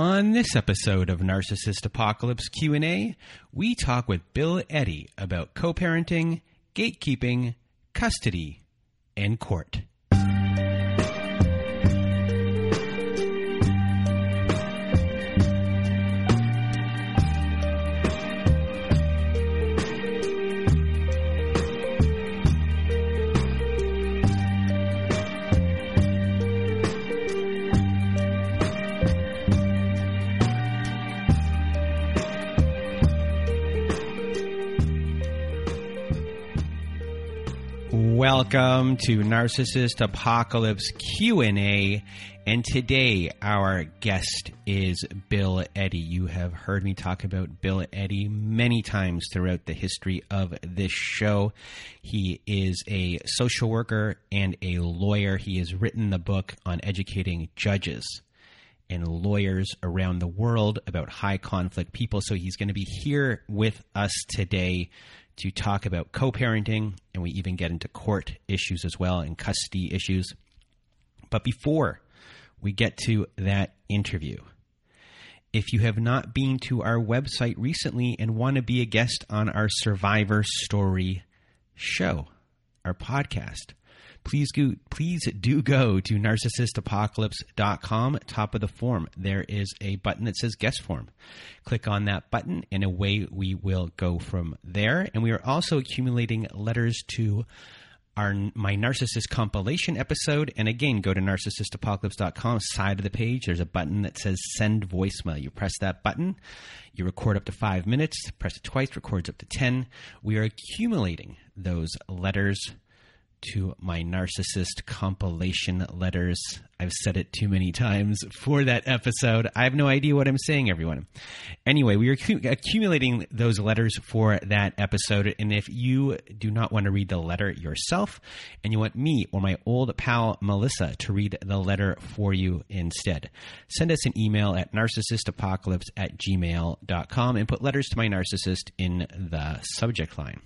On this episode of Narcissist Apocalypse Q&A, we talk with Bill Eddy about co-parenting, gatekeeping, custody, and court. Welcome to Narcissist Apocalypse Q&A and today our guest is Bill Eddy. You have heard me talk about Bill Eddy many times throughout the history of this show. He is a social worker and a lawyer. He has written the book on educating judges and lawyers around the world about high conflict people. So he's going to be here with us today to talk about co parenting, and we even get into court issues as well and custody issues. But before we get to that interview, if you have not been to our website recently and want to be a guest on our Survivor Story show, our podcast, please go please do go to narcissistapocalypse.com top of the form there is a button that says guest form. Click on that button and away we will go from there. And we are also accumulating letters to our my narcissist compilation episode. And again go to narcissistapocalypse.com side of the page. There's a button that says send voicemail. You press that button. You record up to five minutes press it twice records up to 10 we are accumulating those letters to my narcissist compilation letters. I've said it too many times for that episode. I have no idea what I'm saying, everyone. Anyway, we are accumulating those letters for that episode. And if you do not want to read the letter yourself and you want me or my old pal Melissa to read the letter for you instead, send us an email at narcissistapocalypse at gmail.com and put letters to my narcissist in the subject line.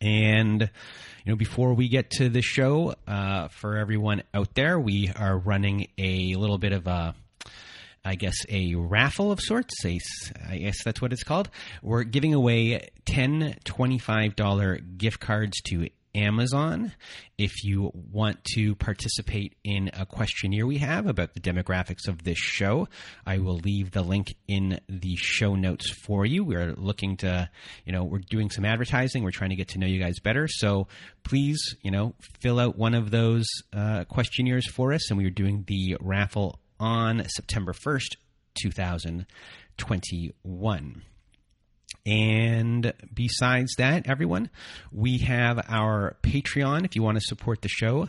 And you know, before we get to the show, uh, for everyone out there, we are running a little bit of a I guess, a raffle of sorts. A, I guess that's what it's called. We're giving away 10 $25 gift cards to Amazon. If you want to participate in a questionnaire we have about the demographics of this show, I will leave the link in the show notes for you. We're looking to, you know, we're doing some advertising. We're trying to get to know you guys better. So please, you know, fill out one of those uh, questionnaires for us. And we are doing the raffle on September 1st, 2021. And besides that, everyone, we have our Patreon if you want to support the show.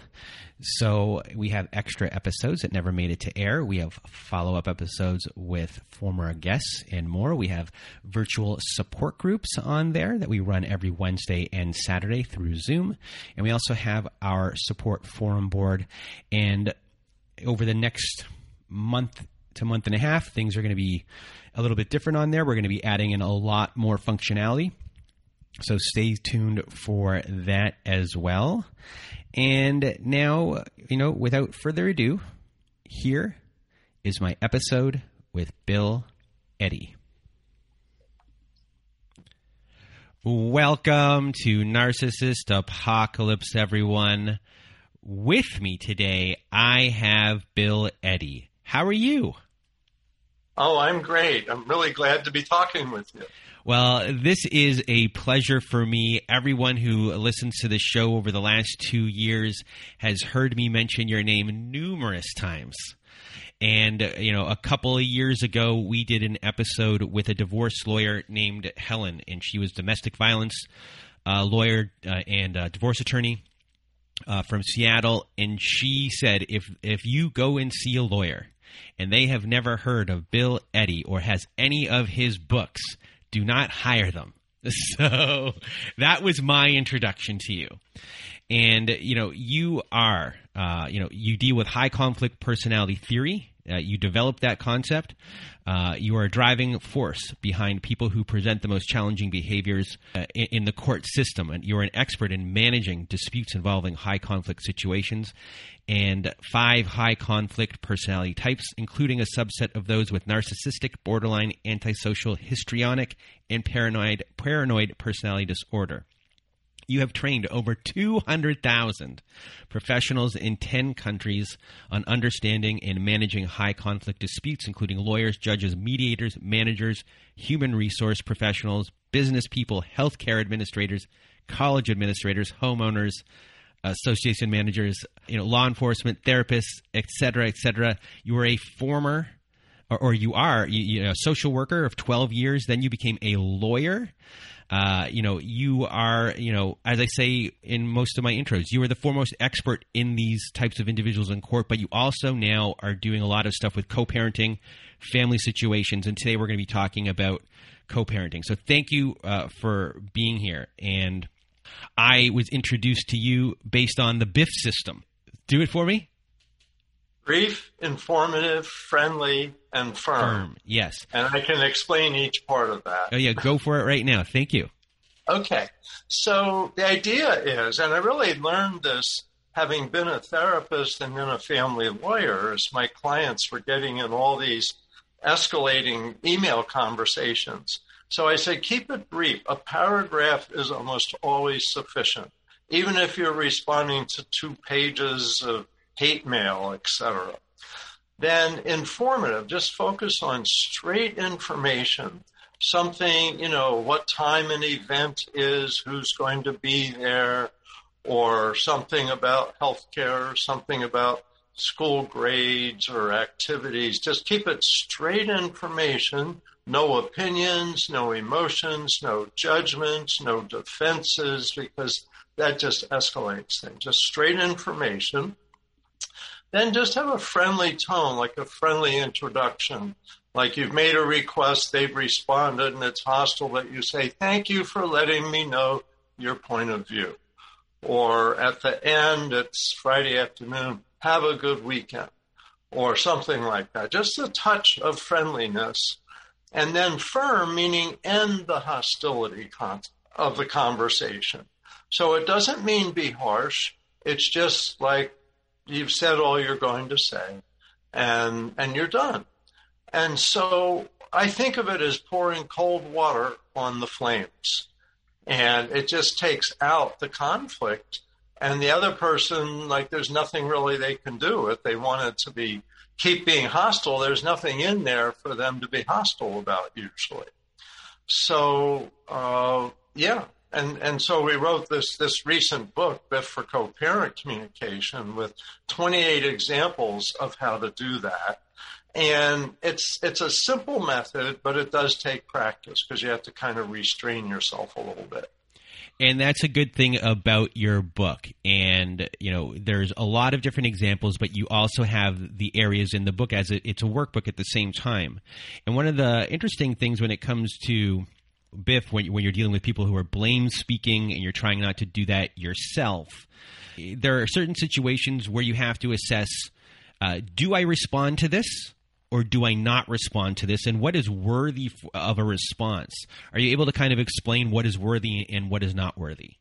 So we have extra episodes that never made it to air. We have follow up episodes with former guests and more. We have virtual support groups on there that we run every Wednesday and Saturday through Zoom. And we also have our support forum board. And over the next month to month and a half, things are going to be a little bit different on there. We're going to be adding in a lot more functionality. So stay tuned for that as well. And now, you know, without further ado, here is my episode with Bill Eddy. Welcome to Narcissist Apocalypse, everyone. With me today, I have Bill Eddy. How are you? Oh, I'm great. I'm really glad to be talking with you. Well, this is a pleasure for me. Everyone who listens to the show over the last two years has heard me mention your name numerous times. And, you know, a couple of years ago, we did an episode with a divorce lawyer named Helen, and she was domestic violence uh, lawyer uh, and divorce attorney uh, from Seattle. And she said, if, if you go and see a lawyer and they have never heard of Bill Eddy or has any of his books, do not hire them. So that was my introduction to you. And, you know, you are, uh, you know, you deal with high conflict personality theory. Uh, you develop that concept. Uh, you are a driving force behind people who present the most challenging behaviors uh, in, in, the court system. And you're an expert in managing disputes involving high conflict situations and five high conflict personality types, including a subset of those with narcissistic, borderline, antisocial, histrionic, and paranoid, paranoid personality disorder. You have trained over 200,000 professionals in 10 countries on understanding and managing high conflict disputes, including lawyers, judges, mediators, managers, human resource professionals, business people, healthcare administrators, college administrators, homeowners, association managers, you know, law enforcement, therapists, etc., etc. You are a former or, or you are you, you know, a social worker of 12 years, then you became a lawyer. Uh, you know, you are, you know, as I say in most of my intros, you are the foremost expert in these types of individuals in court, but you also now are doing a lot of stuff with co parenting, family situations. And today we're going to be talking about co parenting. So thank you uh, for being here. And I was introduced to you based on the BIF system. Do it for me brief, informative, friendly, and firm. Firm, yes. And I can explain each part of that. Oh, yeah, go for it right now. Thank you. Okay. So the idea is, and I really learned this having been a therapist and then a family lawyer, as my clients were getting in all these escalating email conversations. So I said, keep it brief. A paragraph is almost always sufficient, even if you're responding to two pages of hate mail, etc. Then informative, just focus on straight information. Something, you know, what time an event is, who's going to be there, or something about healthcare, something about school grades or activities. Just keep it straight information, no opinions, no emotions, no judgments, no defenses, because that just escalates things. Just straight information then just have a friendly tone, like a friendly introduction. Like you've made a request, they've responded, and it's hostile that you say, Thank you for letting me know your point of view. Or at the end, it's Friday afternoon, have a good weekend, or something like that. Just a touch of friendliness. And then firm, meaning end the hostility of the conversation. So it doesn't mean be harsh. It's just like you've said all you're going to say and and you're done. And so i think of it as pouring cold water on the flames. And it just takes out the conflict. And the other person like there's nothing really they can do. If they wanted to be keep being hostile there's nothing in there for them to be hostile about usually. So uh, yeah and and so we wrote this this recent book, BIF for Co-Parent Communication, with 28 examples of how to do that. And it's it's a simple method, but it does take practice because you have to kind of restrain yourself a little bit. And that's a good thing about your book. And, you know, there's a lot of different examples, but you also have the areas in the book as it's a workbook at the same time. And one of the interesting things when it comes to Biff, when, when you're dealing with people who are blame speaking and you're trying not to do that yourself, there are certain situations where you have to assess uh, do I respond to this? Or do I not respond to this? And what is worthy of a response? Are you able to kind of explain what is worthy and what is not worthy?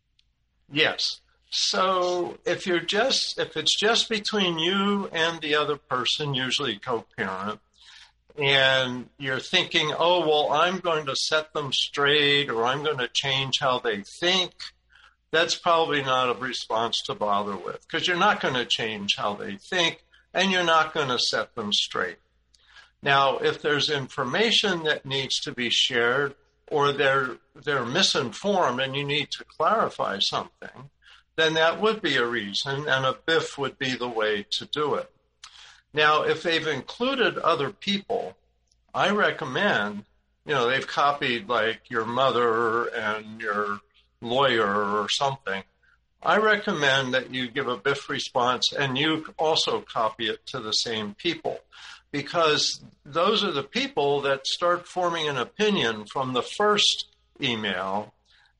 Yes. So if you're just if it's just between you and the other person, usually co-parent, and you're thinking, oh, well, I'm going to set them straight or I'm going to change how they think, that's probably not a response to bother with because you're not going to change how they think and you're not going to set them straight. Now, if there's information that needs to be shared or they're they're misinformed and you need to clarify something, then that would be a reason and a BIF would be the way to do it. Now, if they've included other people, I recommend, you know, they've copied like your mother and your lawyer or something. I recommend that you give a BIF response and you also copy it to the same people because those are the people that start forming an opinion from the first email.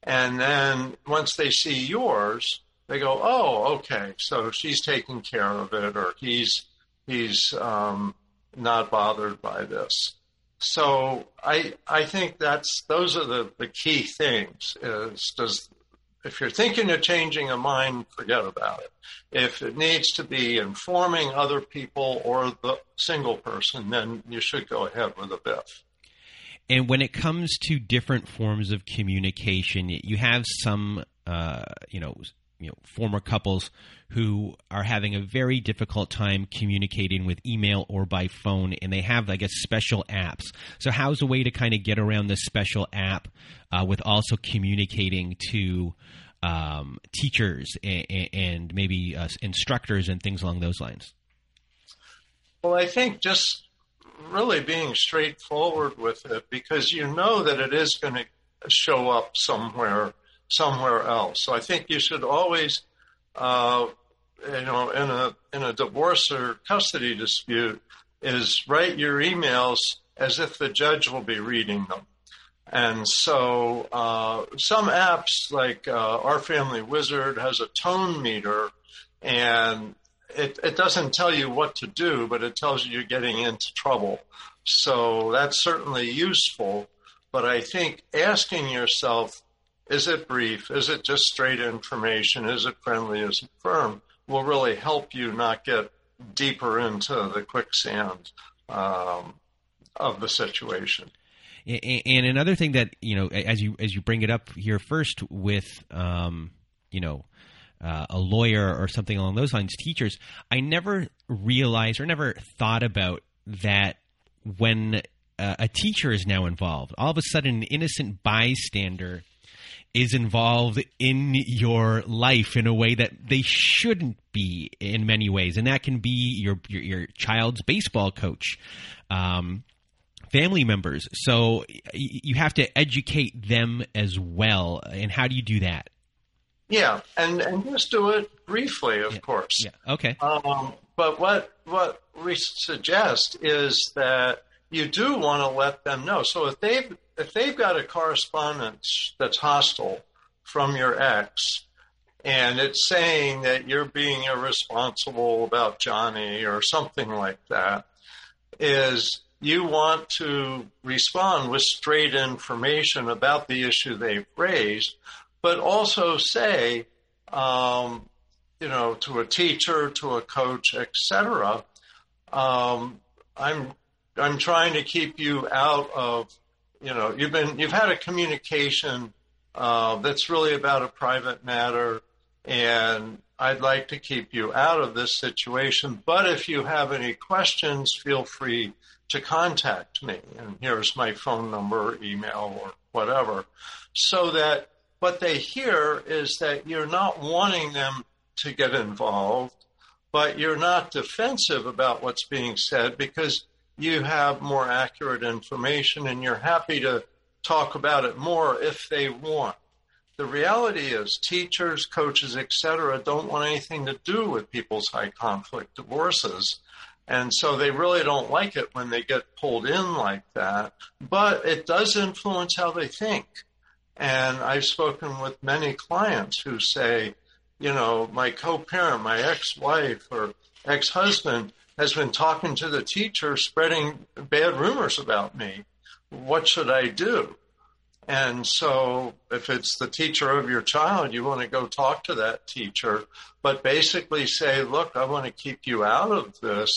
And then once they see yours, they go, oh, okay, so she's taking care of it or he's, he's um, not bothered by this. So I, I think that's, those are the, the key things is does if you're thinking of changing a mind, forget about it. If it needs to be informing other people or the single person, then you should go ahead with a BIF. And when it comes to different forms of communication, you have some, uh, you know, you know, former couples who are having a very difficult time communicating with email or by phone, and they have, I guess, special apps. So, how's a way to kind of get around this special app uh, with also communicating to um, teachers and, and maybe uh, instructors and things along those lines? Well, I think just really being straightforward with it because you know that it is going to show up somewhere somewhere else. So I think you should always, uh, you know, in a in a divorce or custody dispute, is write your emails as if the judge will be reading them. And so uh, some apps like uh, Our Family Wizard has a tone meter, and it, it doesn't tell you what to do, but it tells you you're getting into trouble. So that's certainly useful. But I think asking yourself, is it brief? Is it just straight information? Is it friendly? Is it firm? Will really help you not get deeper into the quicksand um, of the situation. And another thing that you know, as you as you bring it up here first with, um, you know, uh, a lawyer or something along those lines, teachers, I never realized or never thought about that when uh, a teacher is now involved. All of a sudden, an innocent bystander is involved in your life in a way that they shouldn't be in many ways, and that can be your your, your child's baseball coach. Um, family members. So you have to educate them as well. And how do you do that? Yeah and and just do it briefly of yeah. course. Yeah. Okay. Um, but what what we suggest is that you do want to let them know so if they've if they've got a correspondence that's hostile from your ex and it's saying that you're being irresponsible about Johnny or something like that, is you want to respond with straight information about the issue they've raised, but also say, um, you know, to a teacher, to a coach, etc. Um, I'm I'm trying to keep you out of you know, you've been you've had a communication uh, that's really about a private matter, and I'd like to keep you out of this situation. But if you have any questions, feel free to contact me. And here's my phone number, email, or whatever, so that what they hear is that you're not wanting them to get involved, but you're not defensive about what's being said because you have more accurate information and you're happy to talk about it more if they want. The reality is teachers, coaches, etc. don't want anything to do with people's high conflict divorces. And so they really don't like it when they get pulled in like that. But it does influence how they think. And I've spoken with many clients who say, you know, my co parent, my ex wife or ex husband has been talking to the teacher, spreading bad rumors about me. What should I do? And so, if it's the teacher of your child, you want to go talk to that teacher, but basically say, Look, I want to keep you out of this,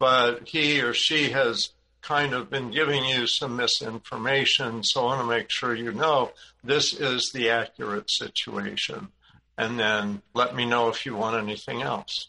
but he or she has kind of been giving you some misinformation. So, I want to make sure you know this is the accurate situation. And then let me know if you want anything else.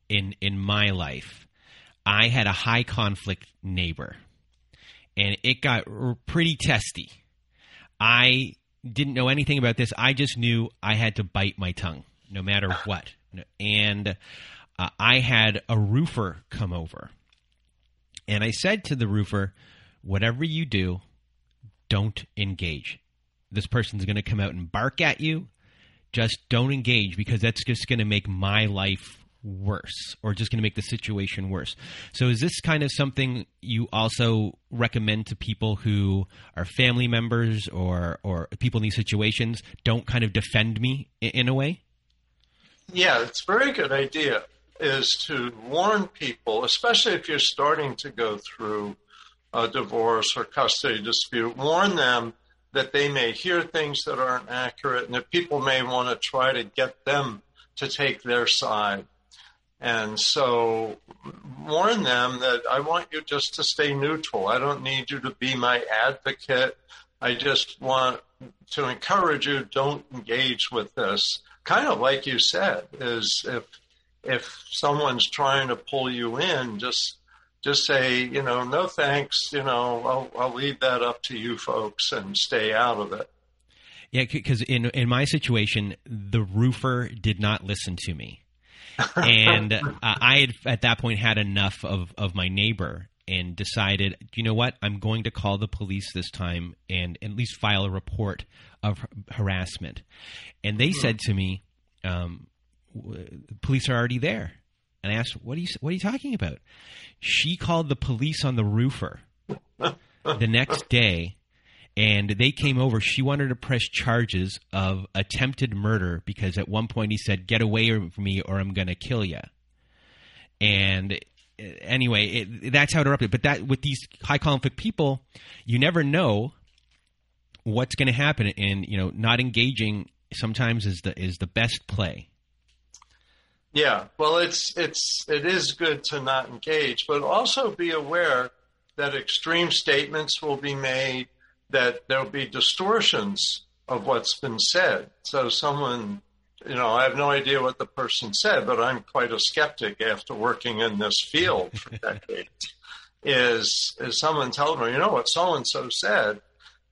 in in my life, I had a high conflict neighbor. And it got pretty testy. I didn't know anything about this. I just knew I had to bite my tongue no matter what. And uh, I had a roofer come over. And I said to the roofer, whatever you do, don't engage. This person's going to come out and bark at you. Just don't engage because that's just going to make my life worse or just going to make the situation worse. So, is this kind of something you also recommend to people who are family members or, or people in these situations? Don't kind of defend me in, a way? Yeah, it's a very good idea is to warn people, especially if you're starting to go through a divorce or custody dispute, warn them that they may hear things that aren't accurate and that people may want to try to get them to take their side. And so warn them that I want you just to stay neutral. I don't need you to be my advocate. I just want to encourage you don't engage with this. Kind of like you said, is if if someone's trying to pull you in, just just say, you know, no thanks, you know, I'll I'll leave that up to you folks and stay out of it. Yeah, because in in my situation, the roofer did not listen to me and uh, I had at that point had enough of of my neighbor and decided, you know what, I'm going to call the police this time and at least file a report of harassment. And they said to me, um, "Police are already there." And I asked, "What are you What are you talking about?" She called the police on the roofer. the next day, and they came over. She wanted to press charges of attempted murder because at one point he said, "Get away from me, or I'm going to kill you." And uh, anyway, it, that's how it erupted. But that with these high conflict people, you never know what's going to happen, and you know, not engaging sometimes is the is the best play. Yeah, well, it's it's it is good to not engage, but also be aware that extreme statements will be made that there'll be distortions of what's been said. So someone, you know, I have no idea what the person said, but I'm quite a skeptic after working in this field for decades. Is is someone telling me, you know what so and so said?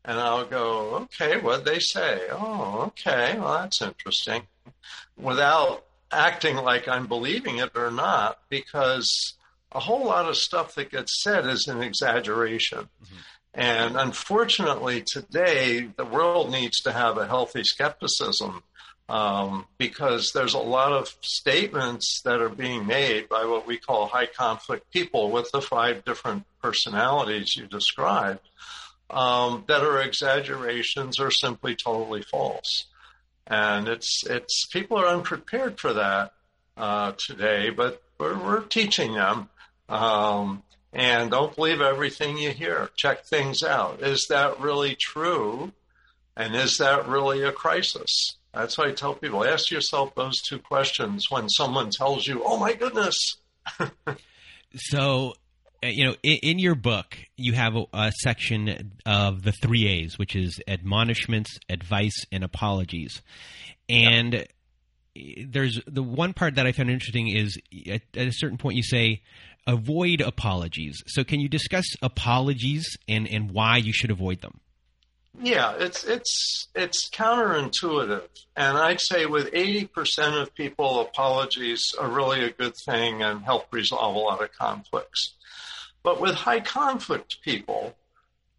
And I'll go, okay, what'd they say? Oh, okay, well that's interesting. Without acting like I'm believing it or not, because a whole lot of stuff that gets said is an exaggeration. Mm-hmm. And unfortunately, today, the world needs to have a healthy skepticism um, because there's a lot of statements that are being made by what we call high conflict people with the five different personalities you described um, that are exaggerations or simply totally false. And it's it's people are unprepared for that uh, today, but we're, we're teaching them. Um, and don't believe everything you hear. Check things out. Is that really true? And is that really a crisis? That's why I tell people ask yourself those two questions when someone tells you, oh my goodness. so, uh, you know, in, in, your book, you have a, a, section of the three A's, which is admonishments, advice, and apologies. And yeah. there's the one part that I found interesting is at, at a certain point you say, avoid apologies. So, can you discuss apologies and, and why you should avoid them? Yeah, it's it's it's counterintuitive, and I'd say with eighty percent of people, apologies are really a good thing and help resolve a lot of conflicts. But with high conflict people,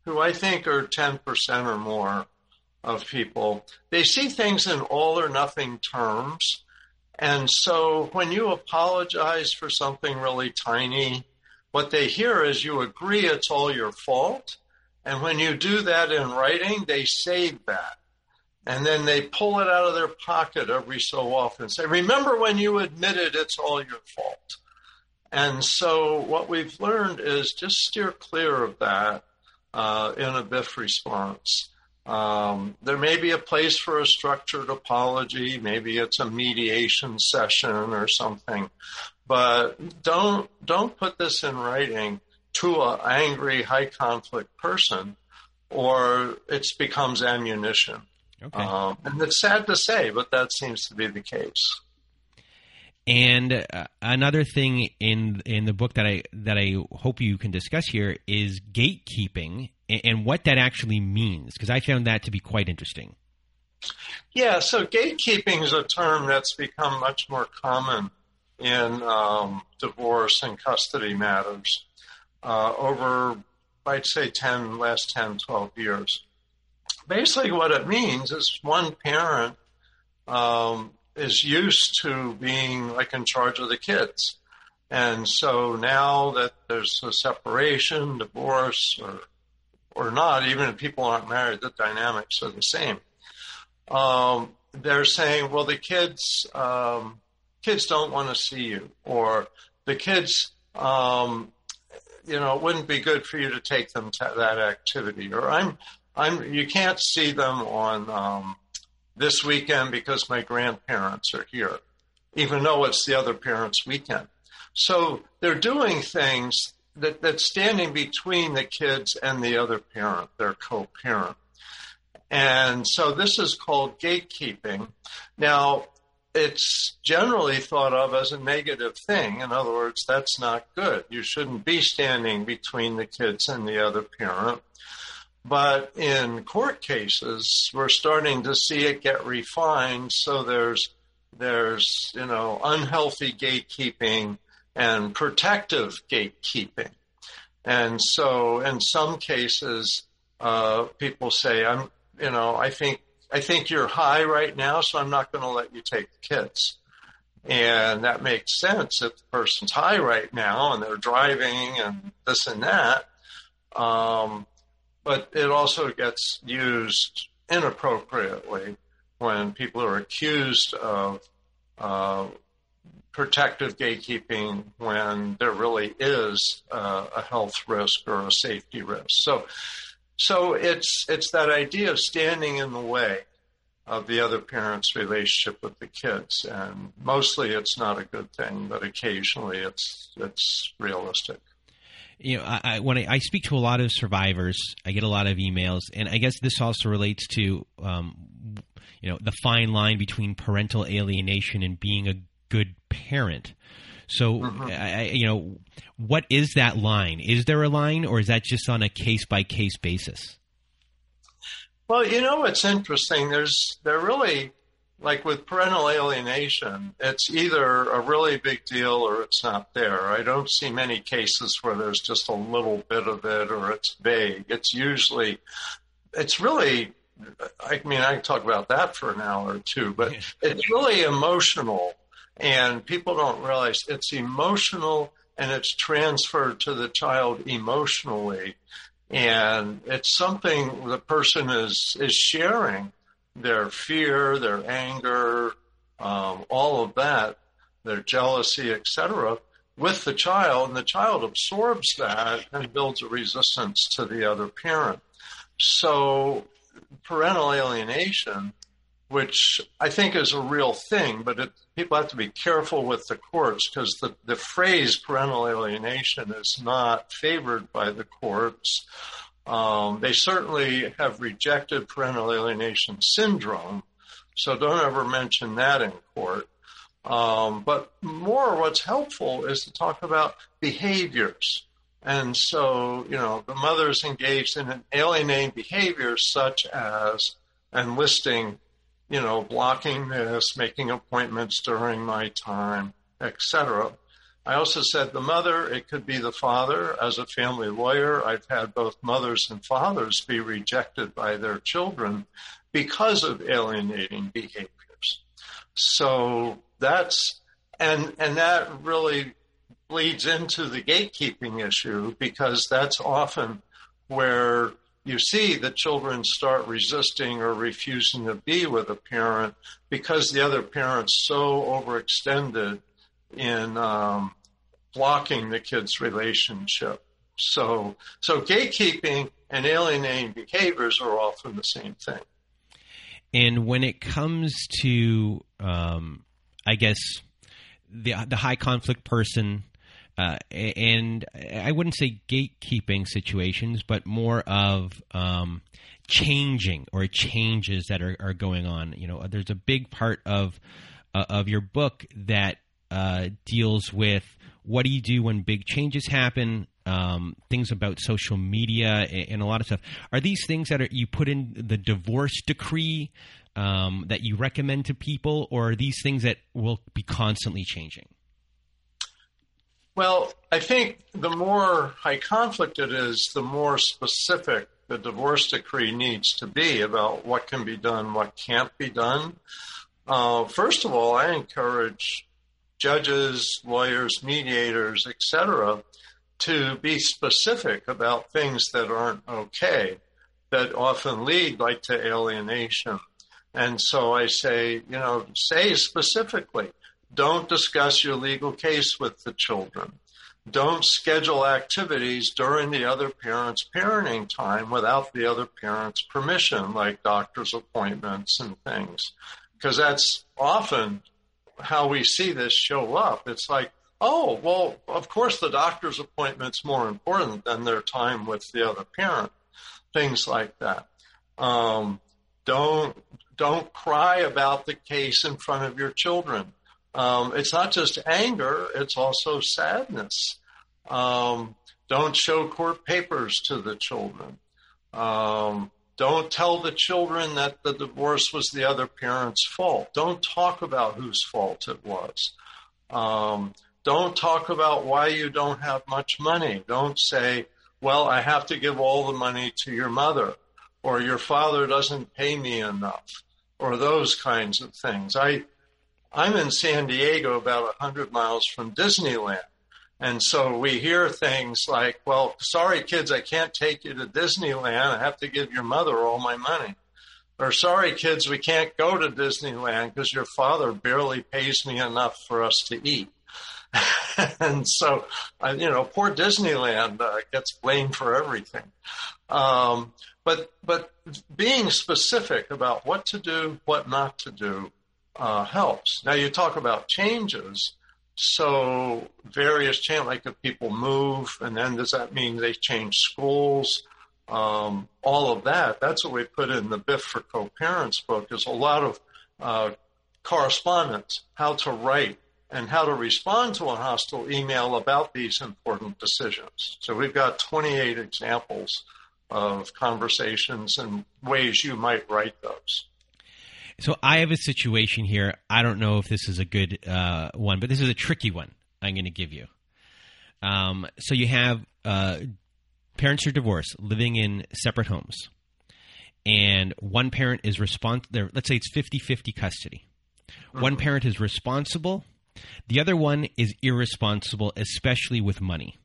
who I think are ten percent or more of people, they see things in all or nothing terms and so when you apologize for something really tiny, what they hear is you agree it's all your fault. And when you do that in writing, they save that. And then they pull it out of their pocket every so often and say, Remember when you admitted it's all your fault? And so what we've learned is just steer clear of that uh, in a BIF response. Um, there may be a place for a structured apology. Maybe it's a mediation session or something, but don't don't put this in writing to an angry, high conflict person, or it becomes ammunition. Okay. Um, and it's sad to say, but that seems to be the case. And uh, another thing in in the book that I that I hope you can discuss here is gatekeeping and, and what that actually means, because I found that to be quite interesting. Yeah, so gatekeeping is a term that's become much more common in um, divorce and custody matters uh, over, I'd say, 10, last 10, 12 years. Basically, what it means is one parent um, is used to being like in charge of the kids. And so now that there's a separation, divorce, or or not, even if people aren't married, the dynamics are the same. Um, they're saying, well, the kids um, kids don't want to see you, or the kids, um, you know, it wouldn't be good for you to take them to that activity, or I'm I'm you can't see them on um, this weekend because my grandparents are here, even though it's the other parent's weekend. So they're doing things that, that's standing between the kids and the other parent, their co parent. And so this is called gatekeeping. Now, it's generally thought of as a negative thing. In other words, that's not good. You shouldn't be standing between the kids and the other parent. But in court cases, we're starting to see it get refined. So there's there's you know unhealthy gatekeeping and protective gatekeeping. And so in some cases, uh, people say, I'm you know I think I think you're high right now, so I'm not going to let you take the kids. And that makes sense if the person's high right now and they're driving and this and that. Um, but it also gets used inappropriately when people are accused of uh, protective gatekeeping when there really is uh, a health risk or a safety risk. So, so it's it's that idea of standing in the way of the other parent's relationship with the kids, and mostly it's not a good thing, but occasionally it's it's realistic you know, I, I, when I, I, speak to a lot of survivors, I get a lot of emails, and I guess this also relates to, um, you know, the fine line between parental alienation and being a good parent. So, mm-hmm. I, you know, what is that line? Is there a line, or is that just on a case by case basis? Well, you know, it's interesting. There's there really like with parental alienation, it's either a really big deal or it's not there. I don't see many cases where there's just a little bit of it or it's vague. It's usually, it's really, I mean, I can talk about that for an hour or two, but it's really emotional. And people don't realize it's emotional and it's transferred to the child emotionally. And it's something the person is, is sharing their fear, their anger, um, all of that, their jealousy, etc., with the child, and the child absorbs that and builds a resistance to the other parent. So, parental alienation, which I think is a real thing, but it, people have to be careful with the courts because the, the phrase parental alienation is not favored by the courts. Um, they certainly have rejected parental alienation syndrome, so don't ever mention that in court. Um, but more, what's helpful is to talk about behaviors. And so, you know, the mother is engaged in an alienating behavior such as enlisting, you know, blocking this, making appointments during my time, etc. I also said the mother, it could be the father. As a family lawyer, I've had both mothers and fathers be rejected by their children because of alienating behaviors. So that's, and, and that really bleeds into the gatekeeping issue because that's often where you see the children start resisting or refusing to be with a parent because the other parent's so overextended in um, blocking the kid's relationship. So, so gatekeeping and alienating behaviors are often the same thing. And when it comes to, um, I guess, the the high conflict person, uh, and I wouldn't say gatekeeping situations, but more of um, changing or changes that are, are going on. You know, there's a big part of uh, of your book that uh, deals with what do you do when big changes happen, um, things about social media, and, a lot of stuff. Are these things that are, you put in the divorce decree um, that you recommend to people, or are these things that will be constantly changing? Well, I think the more high conflict it is, the more specific the divorce decree needs to be about what can be done, what can't be done. Uh, first of all, I encourage judges, lawyers, mediators, etc., to be specific about things that aren't okay, that often lead like to alienation. And so I say, you know, say specifically, don't discuss your legal case with the children. Don't schedule activities during the other parent's parenting time without the other parent's permission, like doctor's appointments and things. Because that's often how we see this show up. It's like, oh, well, of course the doctor's appointment's more important than their time with the other parent. Things like that. Um, don't don't cry about the case in front of your children. Um, it's not just anger; it's also sadness. Um, don't show court papers to the children. Um, don't tell the children that the divorce was the other parent's fault. Don't talk about whose fault it was. Um, don't talk about why you don't have much money. Don't say, well, I have to give all the money to your mother, or your father doesn't pay me enough, or those kinds of things. I, I'm in San Diego, about 100 miles from Disneyland. And so we hear things like, well, sorry, kids, I can't take you to Disneyland. I have to give your mother all my money. Or sorry, kids, we can't go to Disneyland because your father barely pays me enough for us to eat. and so, you know, poor Disneyland uh, gets blamed for everything. Um, but but being specific about what to do, what not to do, uh, helps. Now you talk about changes. So various change, like if people move, and then does that mean they change schools? Um, all of that. That's what we put in the Biff for co-parents book. Is a lot of uh, correspondence, how to write and how to respond to a hostile email about these important decisions. So we've got 28 examples of conversations and ways you might write those. So I have a situation here. I don't know if this is a good uh, one, but this is a tricky one. I'm going to give you. Um, so you have uh, parents are divorced, living in separate homes, and one parent is responsible. Let's say it's 50-50 custody. Mm-hmm. One parent is responsible. The other one is irresponsible, especially with money.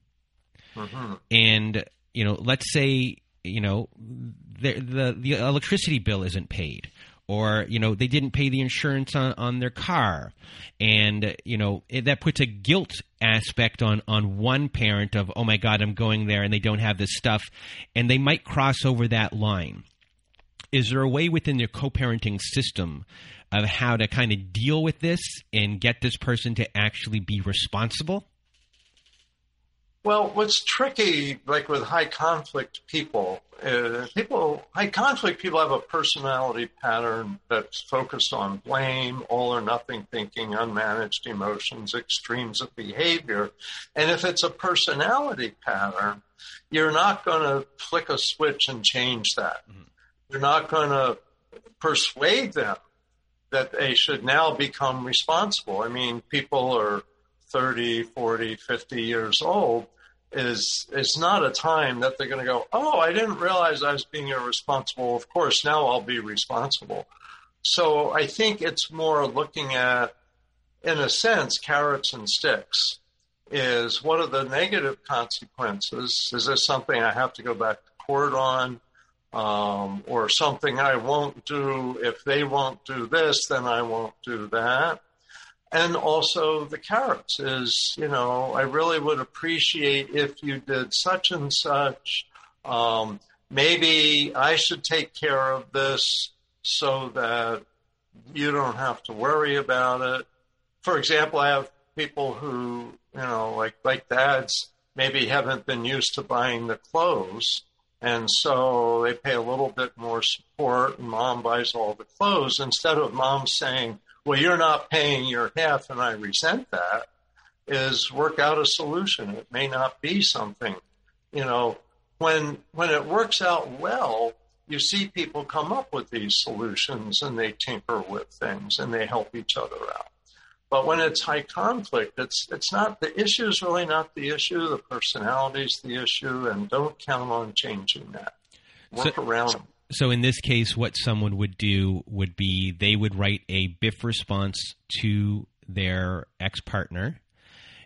Mm-hmm. And you know, let's say you know the, the the electricity bill isn't paid or you know they didn't pay the insurance on, on their car. And you know it, that puts a guilt aspect on on one parent of oh my god i'm going there and they don't have this stuff. And they might cross over that line. Is there a way within their co-parenting system of how to kind of deal with this and get this person to actually be responsible well, what's tricky, like with high conflict people, uh, people high conflict people have a personality pattern that's focused on blame, all or nothing thinking, unmanaged emotions, extremes of behavior, and if it's a personality pattern, you're not going to flick a switch and change that. Mm-hmm. You're not going to persuade them that they should now become responsible. I mean, people are 30, 40, 50 years old is is not a time that they're going to go, oh, I didn't realize I was being irresponsible. Of course, now I'll be responsible. So I think it's more looking at, in a sense, carrots and sticks. Is what are the negative consequences? Is this something I have to go back to court on? Um, or something I won't do. If they won't do this, then I won't do that. And also the carrots is, you know, I really would appreciate if you did such and such. Um, maybe I should take care of this so that you don't have to worry about it. For example, I have people who, you know, like like dads maybe haven't been used to buying the clothes and so they pay a little bit more support and mom buys all the clothes instead of mom saying, well, you're not paying your half and I resent that is work out a solution. It may not be something, you know, when, when it works out well, you see people come up with these solutions and they tinker with things and they help each other out. But when it's high conflict, it's it's not the issue is really not the issue. The personality is the issue, and don't count on changing that. Work so, around. So in this case, what someone would do would be they would write a BIFF response to their ex partner.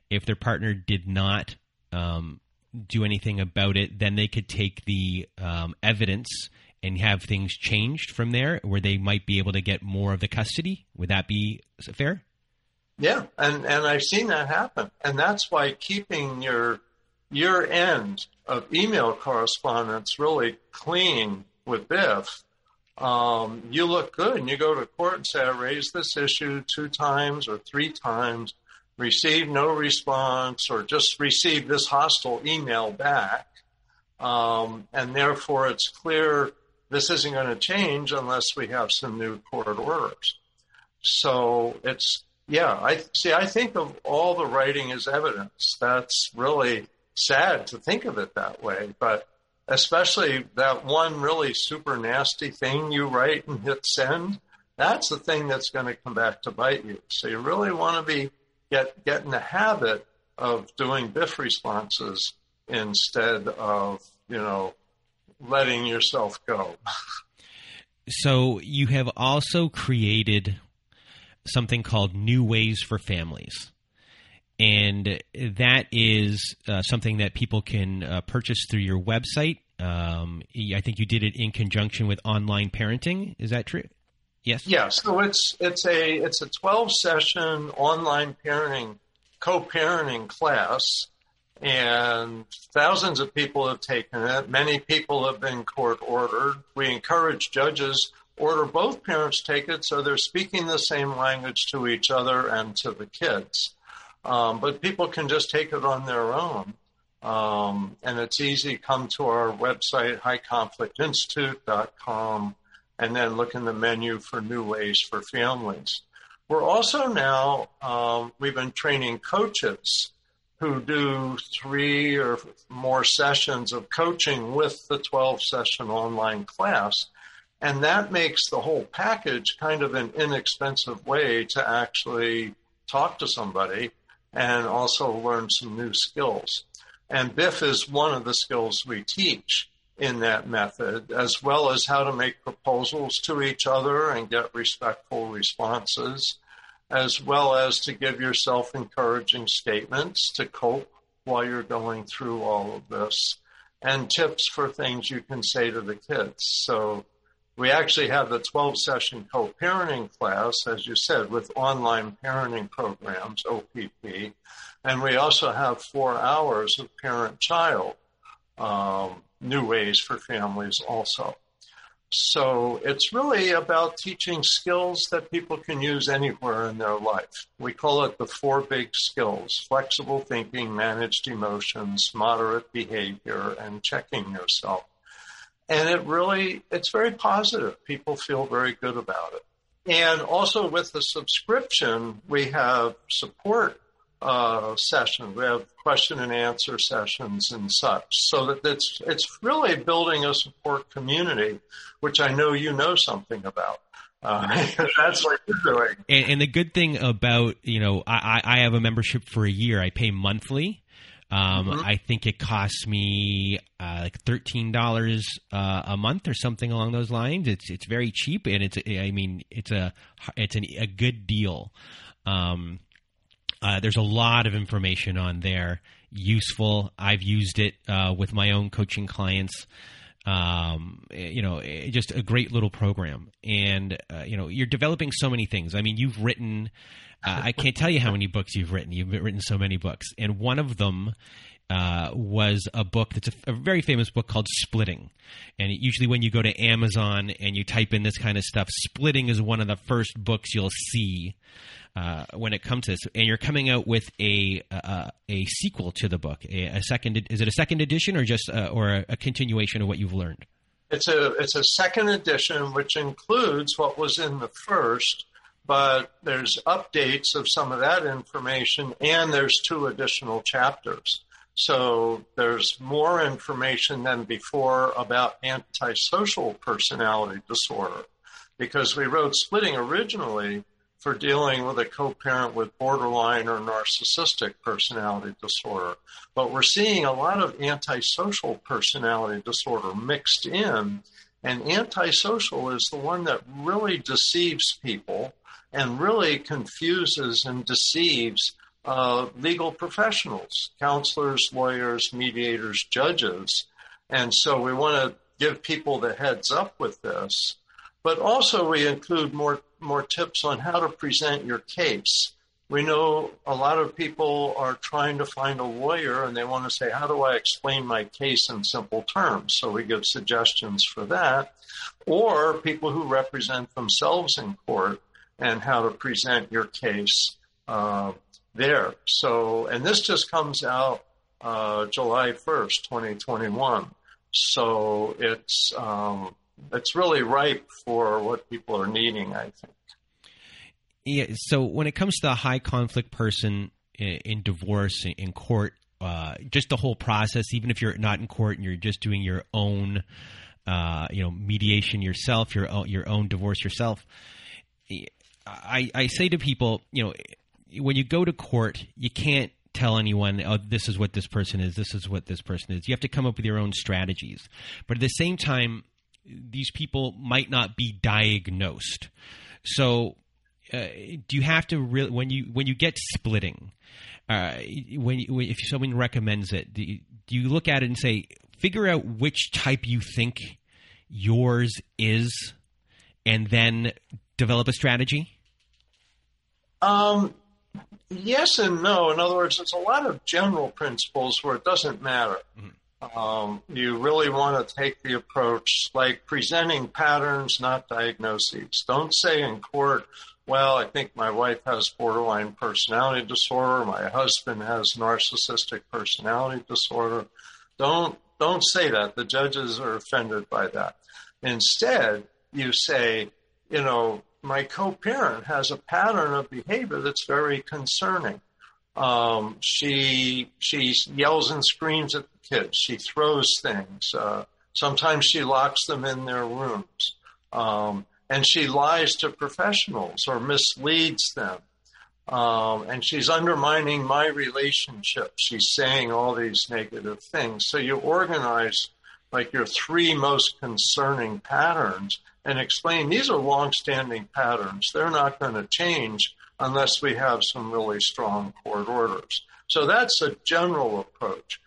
If their partner did not um, do anything about it, then they could take the um, evidence and have things changed from there, where they might be able to get more of the custody. Would that be fair? Yeah, and and I've seen that happen, and that's why keeping your your end of email correspondence really clean with Biff, um, you look good, and you go to court and say, "I raised this issue two times or three times, received no response, or just received this hostile email back," um, and therefore it's clear this isn't going to change unless we have some new court orders. So it's yeah, I see. I think of all the writing as evidence. That's really sad to think of it that way, but especially that one really super nasty thing you write and hit send. That's the thing that's going to come back to bite you. So you really want to be get get in the habit of doing biff responses instead of you know letting yourself go. so you have also created something called New Ways for Families. And that is uh, something that people can uh, purchase through your website. Um, I think you did it in conjunction with online parenting. Is that true? Yes. Yeah. So it's it's a it's a twelve session online parenting co-parenting class, and thousands of people have taken it. Many people have been court ordered. We encourage judges order both parents take it so they're speaking the same language to each other and to the kids. Um, but people can just take it on their own. Um, and it's easy. Come to our website, highconflictinstitute.com, and then look in the menu for new ways for families. We're also now, um, we've been training coaches who do three or more sessions of coaching with the 12 session online class. And that makes the whole package kind of an inexpensive way to actually talk to somebody and also learn some new skills. And BIFF is one of the skills we teach in that method, as well as how to make proposals to each other and get respectful responses, as well as to give yourself encouraging statements to cope while you're going through all of this, and tips for things you can say to the kids. So we actually have the 12 session co parenting class, as you said, with online parenting programs, OPP. And we also have four hours of parent child um, new ways for families also. So it's really about teaching skills that people can use anywhere in their life. We call it the four big skills flexible thinking, managed emotions, moderate behavior, and checking yourself and it really it's very positive. People feel very good about it. And also with the subscription, we have support uh, sessions. We have question and answer sessions and such. So that it's it's really building a support community, which I know you know something about. Uh, that's what you're doing. And, and, the good thing about you know, I, I have a membership for a year. I pay monthly. Um, mm-hmm. I think it costs me uh, like thirteen dollars uh, a month or something along those lines. It's it's very cheap and it's I mean it's a it's an, a good deal. Um, uh, there's a lot of information on there, useful. I've used it uh, with my own coaching clients. um, you know, just a great little program. And uh, you know, you're developing so many things. I mean, you've written. Uh, I can't tell you how many books you've written. You've written so many books, and one of them uh, was a book that's a, a, very famous book called Splitting. And usually, when you go to Amazon and you type in this kind of stuff, Splitting is one of the first books you'll see uh, when it comes to this. And you're coming out with a a, a sequel to the book, a, a, second. Is it a second edition or just uh, or a, a continuation of what you've learned? It's a it's a second edition, which includes what was in the first but there's updates of some of that information, and there's two additional chapters. So there's more information than before about antisocial personality disorder because we wrote Splitting originally for dealing with a co parent with borderline or narcissistic personality disorder. But we're seeing a lot of antisocial personality disorder mixed in. And antisocial is the one that really deceives people and really confuses and deceives uh, legal professionals, counselors, lawyers, mediators, judges. And so we want to give people the heads up with this. But also, we include more, more tips on how to present your case. We know a lot of people are trying to find a lawyer and they want to say, How do I explain my case in simple terms? So we give suggestions for that. Or people who represent themselves in court and how to present your case uh, there. So, and this just comes out uh, July 1st, 2021. So it's um, it's really ripe for what people are needing, I think. Yeah. So when it comes to the high conflict person in, in divorce in court, uh, just the whole process, even if you're not in court and you're just doing your own, uh, you know, mediation yourself, your own, your own divorce yourself. I, I say to people, you know, when you go to court, you can't tell anyone, oh, this is what this person is, this is what this person is. You have to come up with your own strategies. But at the same time, these people might not be diagnosed. So, uh, do you have to really when you when you get splitting? Uh, when, when, if someone recommends it, do you, do you look at it and say, figure out which type you think yours is, and then develop a strategy? Um, Yes and no. In other words, it's a lot of general principles where it doesn't matter. Mm-hmm. Um, you really want to take the approach like presenting patterns, not diagnoses. Don't say in court, well, I think my wife has borderline personality disorder, my husband has narcissistic personality disorder. Don't don't say that. The judges are offended by that. Instead, you say, you know, my co-parent has a pattern of behavior that's very concerning. Um, she she yells and screams at the kids. She throws things. Uh, sometimes she locks them in their rooms, um, and she lies to professionals or misleads them. Um, and she's undermining my relationship. She's saying all these negative things. So you organize like your three most concerning patterns and explain these are long-standing patterns. They're not going to change unless we have some really strong court orders. So that's a general approach.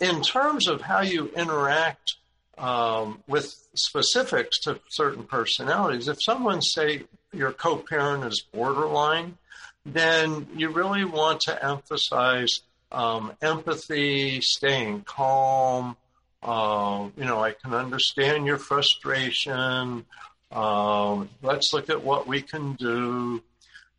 In terms of how you interact um, with specifics to certain personalities, if someone say your co-parent is borderline, then you really want to emphasize um, empathy, staying calm, uh, you know, I can understand your frustration. Um, let's look at what we can do.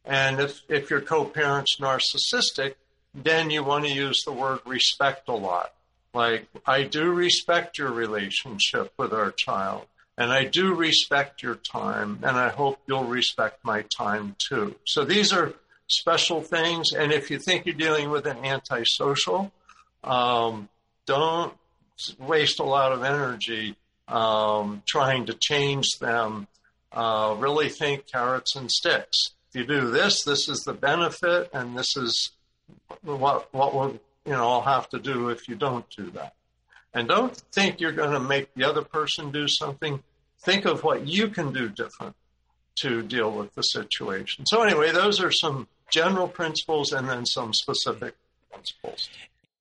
And if, if your co parent's narcissistic, then you want to use the word respect a lot. Like, I do respect your relationship with our child, and I do respect your time, and I hope you'll respect my time too. So these are special things. And if you think you're dealing with an antisocial, um, don't waste a lot of energy um, trying to change them. Uh, really think carrots and sticks. If you do this, this is the benefit, and this is what what will you know I'll have to do if you don't do that. And don't think you're going to make the other person do something. Think of what you can do different to deal with the situation. So anyway, those are some general principles and then some specific principles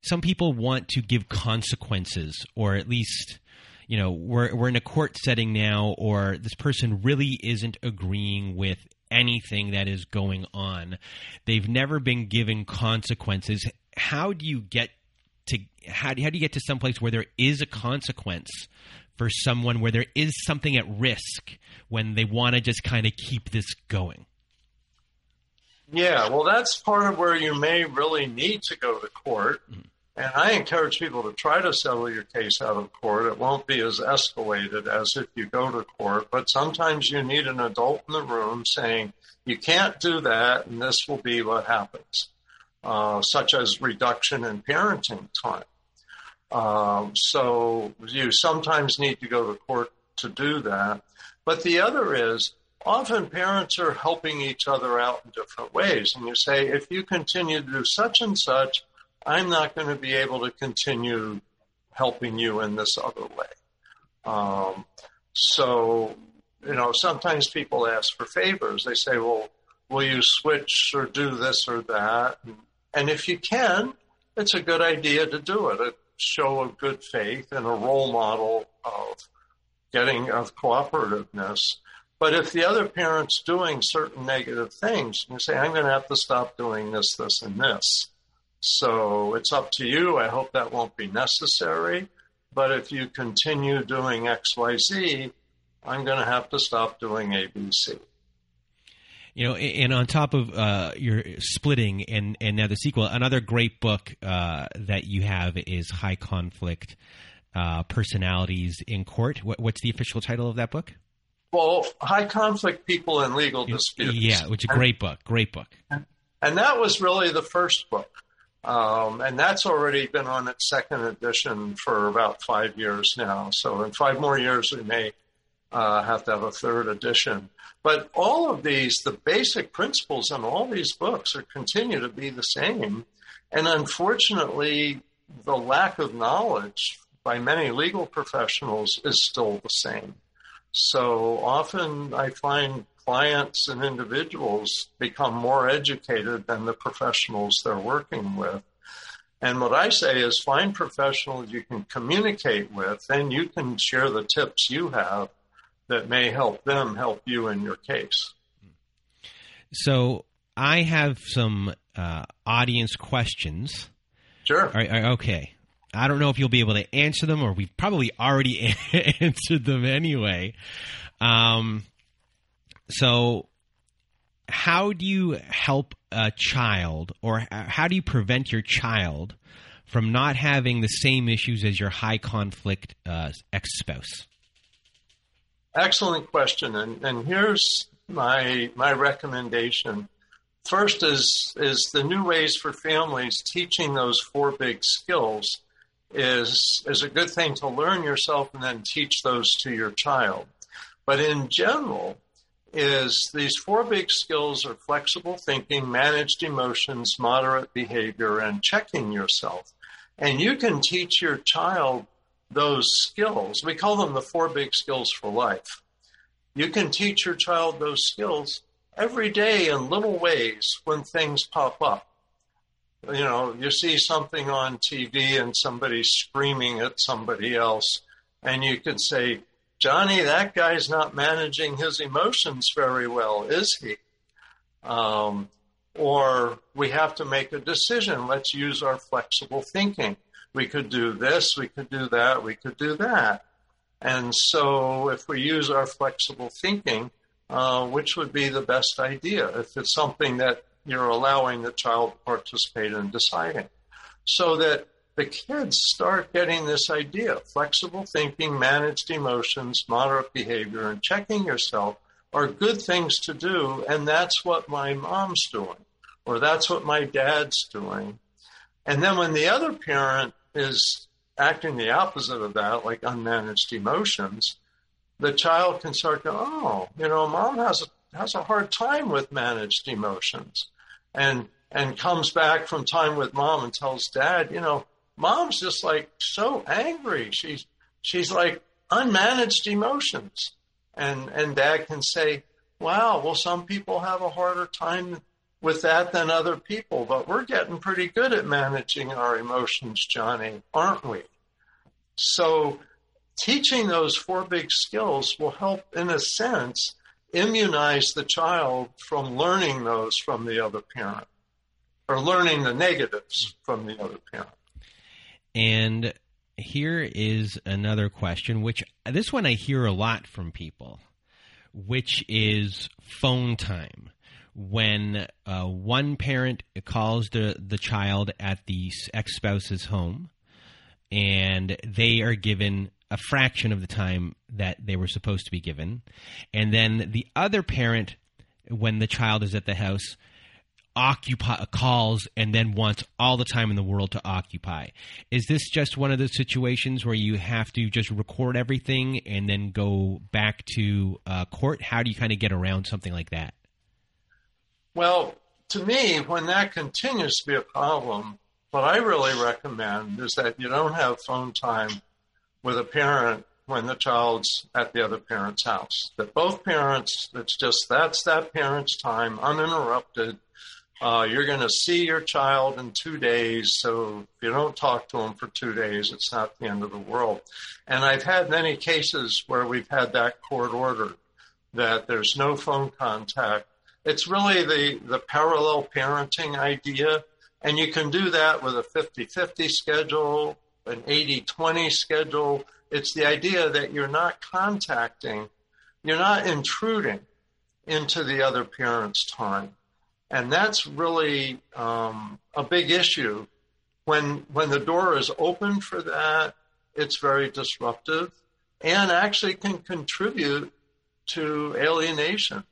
some people want to give consequences or at least you know we're we're in a court setting now, or this person really isn't agreeing with anything that is going on. They've never been given consequences. How do you get to how do, how do you get to some place where there is a consequence for someone where there is something at risk when they want to just kind of keep this going? Yeah, well, that's part of where you may really need to go to court. Mm-hmm. And I encourage people to try to settle your case out of court. It won't be as escalated as if you go to court, but sometimes you need an adult in the room saying, you can't do that, and this will be what happens, uh, such as reduction in parenting time. Um, so you sometimes need to go to court to do that. But the other is often parents are helping each other out in different ways. And you say, if you continue to do such and such, I'm not going to be able to continue helping you in this other way. Um, so, you know, sometimes people ask for favors. They say, well, will you switch or do this or that? And if you can, it's a good idea to do it. it show of good faith and a role model of getting of cooperativeness. But if the other parent's doing certain negative things, you say, I'm going to have to stop doing this, this, and this. So it's up to you. I hope that won't be necessary. But if you continue doing XYZ, I'm going to have to stop doing ABC. You know, and on top of uh, your splitting and, and now the sequel, another great book uh, that you have is High Conflict uh, Personalities in Court. What, what's the official title of that book? Well, High Conflict People in Legal Disputes. Yeah, which is a great book. Great book. And that was really the first book. Um, and that's already been on its second edition for about five years now. So in five more years, we may uh, have to have a third edition. But all of these, the basic principles in all these books are continue to be the same. And unfortunately, the lack of knowledge by many legal professionals is still the same. So often I find clients and individuals become more educated than the professionals they're working with. And what I say is find professionals you can communicate with, and you can share the tips you have that may help them help you in your case. So I have some uh, audience questions. Sure. okay. I don't know if you'll be able to answer them, or we've probably already answered them anyway. Um, so, how do you help a child, or how do you prevent your child from not having the same issues as your high conflict uh, ex spouse? Excellent question, and, and here's my my recommendation. First is is the new ways for families teaching those four big skills is is a good thing to learn yourself and then teach those to your child. But in general, is these four big skills are flexible thinking, managed emotions, moderate behavior, and checking yourself. And you can teach your child those skills. We call them the four big skills for life. You can teach your child those skills every day in little ways when things pop up. You know, you see something on TV and somebody's screaming at somebody else, and you can say, Johnny, that guy's not managing his emotions very well, is he? Um, or we have to make a decision. Let's use our flexible thinking. We could do this, we could do that, we could do that. And so, if we use our flexible thinking, uh, which would be the best idea if it's something that you're allowing the child to participate in deciding? So that the kids start getting this idea flexible thinking, managed emotions, moderate behavior, and checking yourself are good things to do. And that's what my mom's doing, or that's what my dad's doing. And then when the other parent is acting the opposite of that, like unmanaged emotions, the child can start to, oh, you know, mom has a, has a hard time with managed emotions, and and comes back from time with mom and tells dad, you know, mom's just like so angry. She's she's like unmanaged emotions, and and dad can say, wow, well, some people have a harder time with that than other people, but we're getting pretty good at managing our emotions, Johnny, aren't we? So teaching those four big skills will help, in a sense, immunize the child from learning those from the other parent or learning the negatives from the other parent. And here is another question, which this one I hear a lot from people, which is phone time. When uh, one parent calls the, the child at the ex spouse's home and they are given a fraction of the time that they were supposed to be given. And then the other parent, when the child is at the house, occupy calls and then wants all the time in the world to occupy. Is this just one of those situations where you have to just record everything and then go back to uh, court? How do you kind of get around something like that? Well, to me, when that continues to be a problem, what I really recommend is that you don't have phone time with a parent when the child's at the other parent's house. That both parents, it's just that's that parent's time, uninterrupted. Uh, you're going to see your child in two days, so if you don't talk to them for two days, it's not the end of the world. And I've had many cases where we've had that court order that there's no phone contact. It's really the, the parallel parenting idea, and you can do that with a 50 50 schedule an 80 20 schedule. It's the idea that you're not contacting, you're not intruding into the other parent's time. And that's really um, a big issue. When, when the door is open for that, it's very disruptive and actually can contribute to alienation.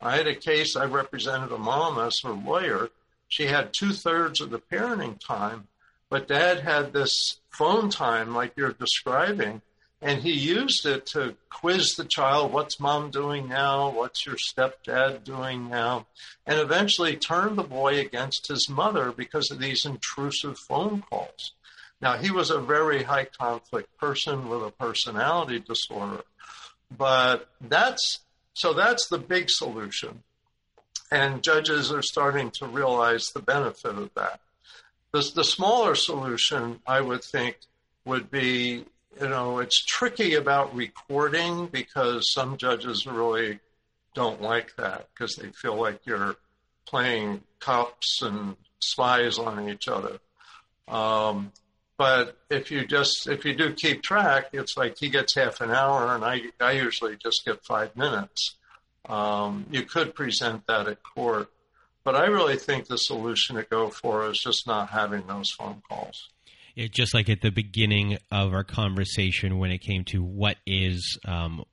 I had a case, I represented a mom as her lawyer. She had two thirds of the parenting time but dad had this phone time like you're describing, and he used it to quiz the child what's mom doing now? What's your stepdad doing now? And eventually turned the boy against his mother because of these intrusive phone calls. Now, he was a very high conflict person with a personality disorder, but that's so that's the big solution. And judges are starting to realize the benefit of that. The, the smaller solution, I would think, would be you know, it's tricky about recording because some judges really don't like that because they feel like you're playing cops and spies on each other. Um, but if you just if you do keep track, it's like he gets half an hour, and I I usually just get five minutes. Um, you could present that at court. But I really think the solution to go for is just not having those phone calls. It, just like at the beginning of our conversation when it came to what is um,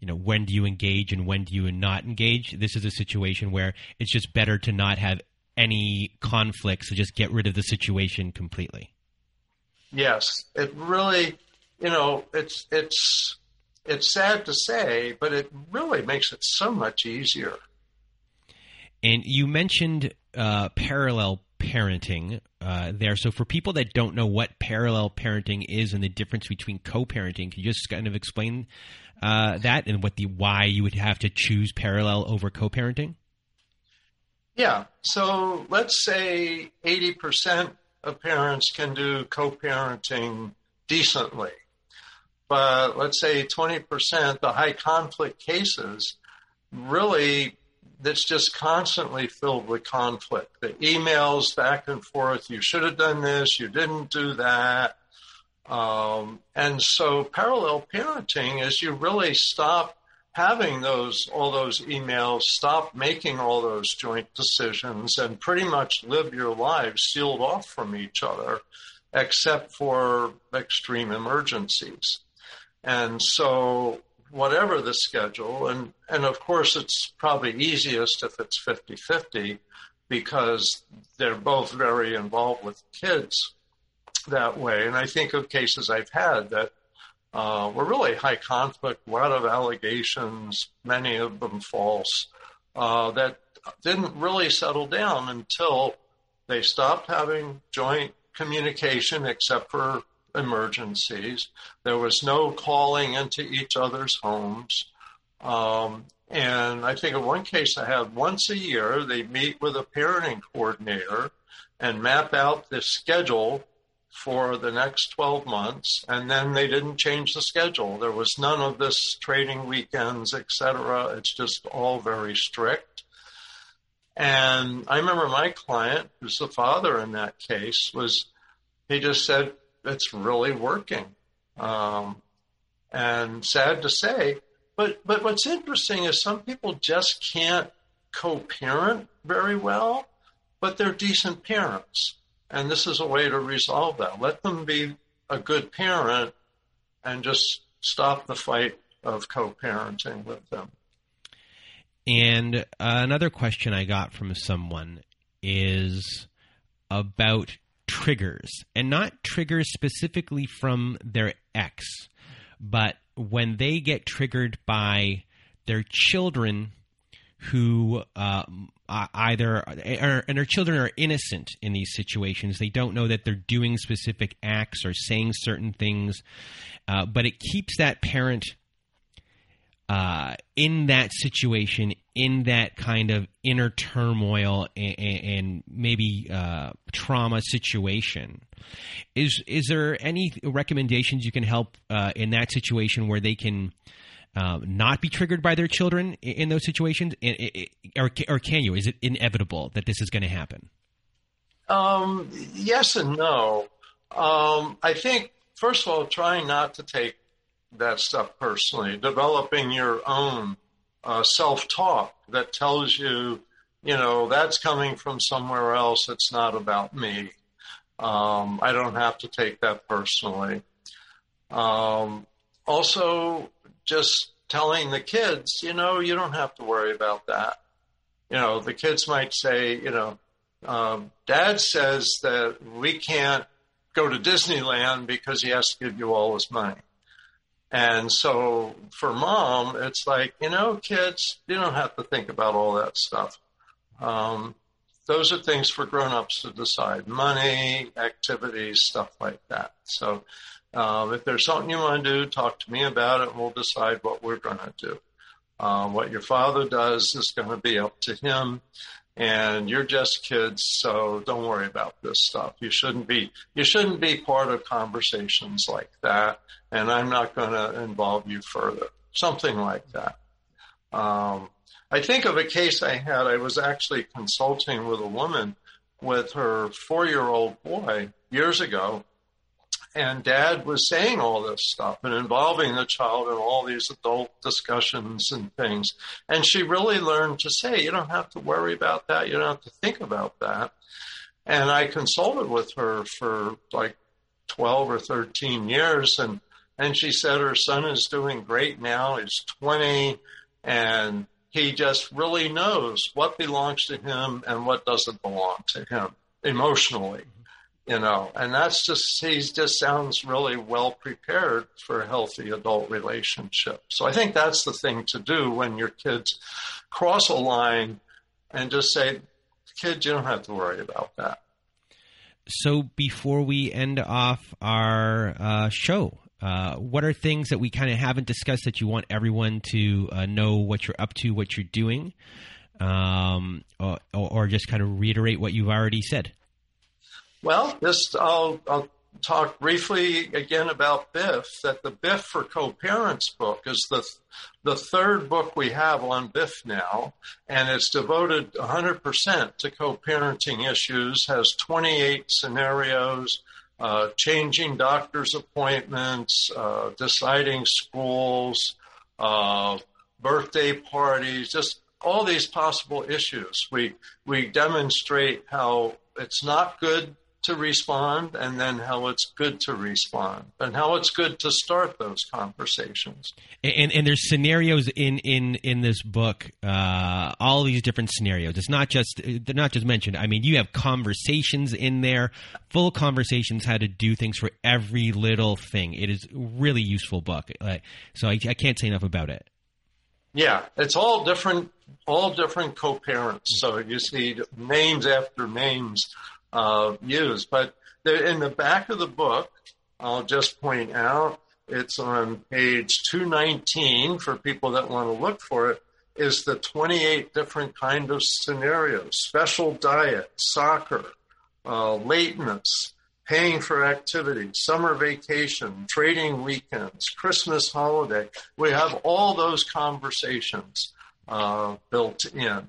you know when do you engage and when do you not engage this is a situation where it's just better to not have any conflicts to just get rid of the situation completely. Yes. It really you know it's it's it's sad to say but it really makes it so much easier. And you mentioned uh, parallel parenting uh, there. So for people that don't know what parallel parenting is and the difference between co-parenting, can you just kind of explain uh, that and what the why you would have to choose parallel over co-parenting? Yeah. So let's say 80% of parents can do co-parenting decently. But let's say 20%, the high conflict cases, really that's just constantly filled with conflict. The emails back and forth, you should have done this, you didn't do that. Um, and so parallel parenting is you really stop having those all those emails, stop making all those joint decisions, and pretty much live your lives sealed off from each other, except for extreme emergencies. And so whatever the schedule. And, and of course, it's probably easiest if it's 50 50 because they're both very involved with kids that way. And I think of cases I've had that uh, were really high conflict, a lot of allegations, many of them false, uh, that didn't really settle down until they stopped having joint communication except for emergencies. There was no calling into each other's homes. Um, and I think in one case I had once a year, they meet with a parenting coordinator and map out the schedule for the next 12 months, and then they didn't change the schedule. There was none of this trading weekends, etc. It's just all very strict. And I remember my client, who's the father in that case, was he just said it's really working. Um, and sad to say, but but what's interesting is some people just can't co-parent very well, but they're decent parents. And this is a way to resolve that. Let them be a good parent and just stop the fight of co parenting with them. And uh, another question I got from someone is about triggers, and not triggers specifically from their ex, but when they get triggered by their children who uh, either are, and their children are innocent in these situations. They don't know that they're doing specific acts or saying certain things, uh, but it keeps that parent uh, in that situation, in that kind of inner turmoil and, and maybe uh, trauma situation. Is is there any recommendations you can help uh, in that situation where they can? um, not be triggered by their children in, in those situations, or, or can you? Is it inevitable that this is going to happen? Um, yes and no. Um, I think first of all, trying not to take that stuff personally, developing your own uh, self-talk that tells you, you know, that's coming from somewhere else. It's not about me. Um, I don't have to take that personally. Um, also, just telling the kids, you know, you don't have to worry about that. You know, the kids might say, you know, um, dad says that we can't go to Disneyland because he has to give you all his money. And so for mom, it's like, you know, kids, you don't have to think about all that stuff. Um, those are things for grown-ups to decide money activities stuff like that so um, if there's something you want to do, talk to me about it, and we'll decide what we're going to do. Um, what your father does is going to be up to him, and you're just kids, so don't worry about this stuff. You shouldn't be you shouldn't be part of conversations like that, and I'm not going to involve you further. Something like that. Um, I think of a case I had. I was actually consulting with a woman with her four-year-old boy years ago and dad was saying all this stuff and involving the child in all these adult discussions and things. And she really learned to say, you don't have to worry about that. You don't have to think about that. And I consulted with her for like 12 or 13 years. And, and she said her son is doing great now. He's 20 and he just really knows what belongs to him and what doesn't belong to him emotionally you know, and that's just, he just sounds really well prepared for a healthy adult relationship. So I think that's the thing to do when your kids cross a line and just say, kids, you don't have to worry about that. So before we end off our uh, show, uh, what are things that we kind of haven't discussed that you want everyone to uh, know what you're up to, what you're doing, um, or, or just kind of reiterate what you've already said? Well, this I'll, I'll talk briefly again about Biff. That the Biff for Co-Parents book is the the third book we have on Biff now, and it's devoted 100% to co-parenting issues. Has 28 scenarios, uh, changing doctor's appointments, uh, deciding schools, uh, birthday parties, just all these possible issues. We we demonstrate how it's not good to respond and then how it's good to respond and how it's good to start those conversations. And and there's scenarios in in in this book uh, all these different scenarios. It's not just they're not just mentioned. I mean you have conversations in there full conversations how to do things for every little thing. It is a really useful book. So I, I can't say enough about it. Yeah it's all different all different co-parents. So you see names after names uh. But in the back of the book, I'll just point out, it's on page 219 for people that want to look for it, is the 28 different kind of scenarios, special diet, soccer, uh, lateness, paying for activities, summer vacation, trading weekends, Christmas holiday. We have all those conversations uh, built in.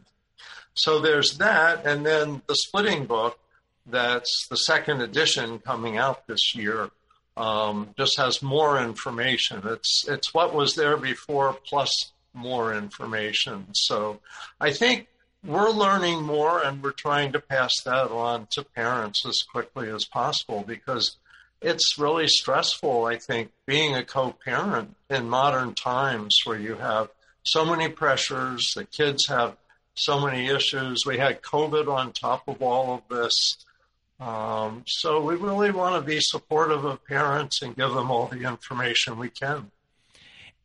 So there's that, and then the splitting book. That's the second edition coming out this year. Um, just has more information. It's it's what was there before plus more information. So I think we're learning more and we're trying to pass that on to parents as quickly as possible because it's really stressful, I think, being a co parent in modern times where you have so many pressures, the kids have so many issues. We had COVID on top of all of this. Um, so we really want to be supportive of parents and give them all the information we can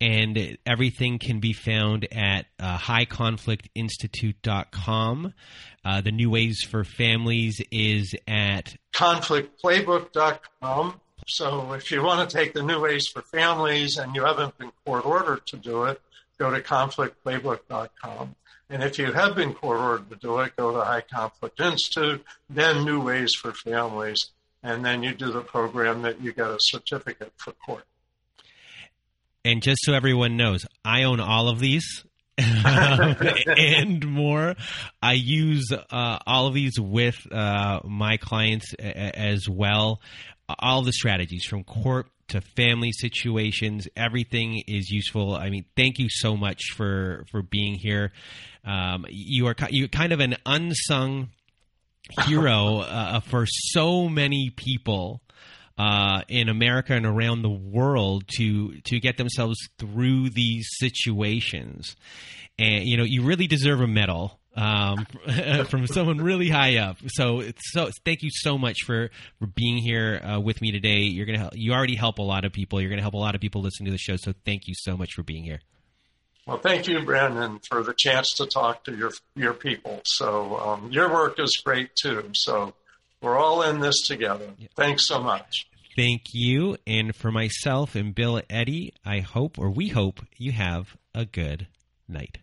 and everything can be found at uh, highconflictinstitute.com. Uh, the New Ways for Families is at conflictplaybook.com. So if you want to take the New Ways for Families and you haven't been court ordered to do it, go to conflictplaybook.com. And if you have been court ordered to do it, go to High Conflict Institute, then New Ways for Families, and then you do the program that you get a certificate for court. And just so everyone knows, I own all of these. and more. I use uh, all of these with uh, my clients a- as well. All the strategies from court to family situations, everything is useful. I mean, thank you so much for for being here. Um, you are you kind of an unsung hero uh, for so many people uh, in America and around the world to to get themselves through these situations. And you know, you really deserve a medal um, from someone really high up. So, so thank you so much for for being here uh, with me today. You're gonna help, you already help a lot of people. You're gonna help a lot of people listen to the show. So, thank you so much for being here. Well, thank you, Brandon, for the chance to talk to your your people. So, um, your work is great too. So, we're all in this together. Thanks so much. Thank you. And for myself and Bill Eddy, I hope, or we hope, you have a good night.